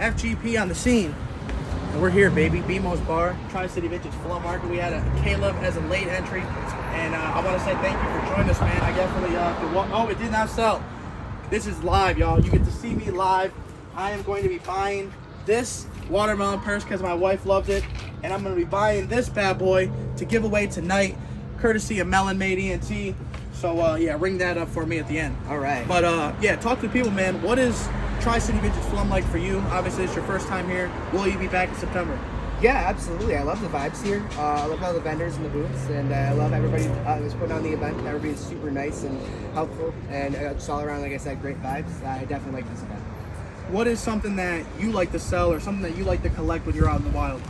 FGP on the scene. And we're here, baby. BMO's Bar, Tri City Vintage Flum Market. We had a Caleb as a late entry. And uh, I want to say thank you for joining us, man. I definitely, uh, could wa- oh, it did not sell. This is live, y'all. You get to see me live. I am going to be buying this watermelon purse because my wife loved it. And I'm going to be buying this bad boy to give away tonight, courtesy of Melon Made ENT. So, uh, yeah, ring that up for me at the end. All right. But uh, yeah, talk to people, man. What is Tri City Vintage Flum like for you? Obviously, it's your first time here. Will you be back in September? Yeah, absolutely. I love the vibes here. Uh, I love all the vendors and the booths, and uh, I love everybody uh, who's putting on the event. Everybody's super nice and helpful, and uh, it's all around, like I said, great vibes. I definitely like this event. What is something that you like to sell or something that you like to collect when you're out in the wild?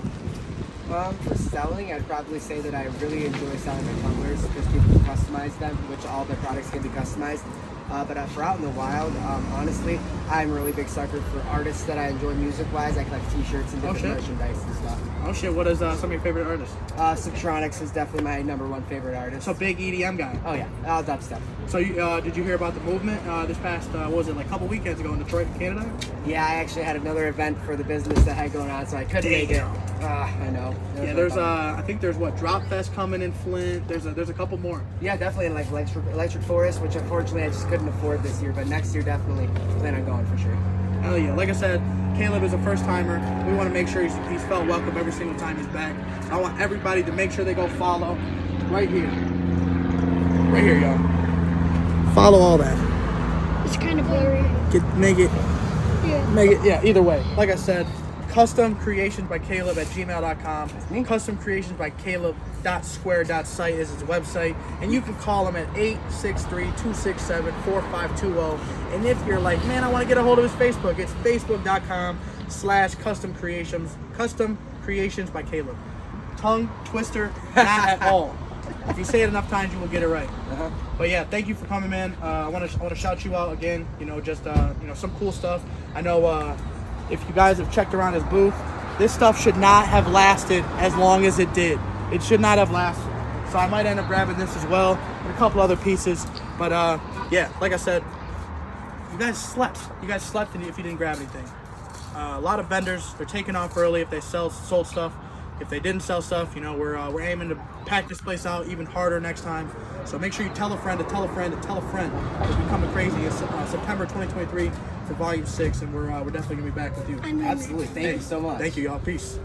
Um, for selling, I'd probably say that I really enjoy selling my tumblers because people can customize them, which all their products can be customized. Uh, but uh, for out in the wild, um, honestly, I'm a really big sucker for artists that I enjoy music-wise. I collect T-shirts and Oh, different shit. merchandise and stuff. Oh shit, what is uh, some of your favorite artists? Uh, Subtronics is definitely my number one favorite artist. So big EDM guy. oh yeah, all dubstep. So you, uh, did you hear about the movement uh, this past, uh, what was it, like a couple weekends ago in Detroit, Canada? Yeah, I actually had another event for the business that I had going on, so I couldn't make it. Damn. Ah, I know. Yeah, there's uh, I think there's what Drop Fest coming in Flint. There's a there's a couple more. yeah, definitely like Electric, Electric Forest, which unfortunately I just couldn't afford this year, but next year definitely plan on going for sure. Hell yeah! Like I said, Caleb is a first timer. We want to make sure he's, he's felt welcome every single time he's back. I want everybody to make sure they go follow right here, right here, y'all. Follow all that. It's kind of blurry. Get make it Yeah. make it yeah. Either way, like I said, custom creations by Caleb at gmail.com. Custom creations by Caleb.square.site is his website, and you can call him at 863-267-4520. And if you're like, man, I want to get a hold of his Facebook, it's facebook.com slash custom creations custom creations by Caleb. Tongue twister, not at all. If you say it enough times, you will get it right. Uh-huh. But yeah, thank you for coming, man. Uh, I want to I want to shout you out again. You know, just uh, you know some cool stuff. I know uh, if you guys have checked around his booth, this stuff should not have lasted as long as it did. It should not have lasted. So I might end up grabbing this as well and a couple other pieces. But uh, yeah, like I said, you guys slept. You guys slept if you didn't grab anything. Uh, a lot of vendors they're taking off early if they sell sold stuff. If they didn't sell stuff, you know we're uh, we're aiming to pack this place out even harder next time. So make sure you tell a friend to tell a friend to tell a friend. It's becoming crazy. It's uh, September 2023 for Volume Six, and we're uh, we're definitely gonna be back with you. I'm Absolutely. Thank Hey, you so much. Thank you, y'all. Peace.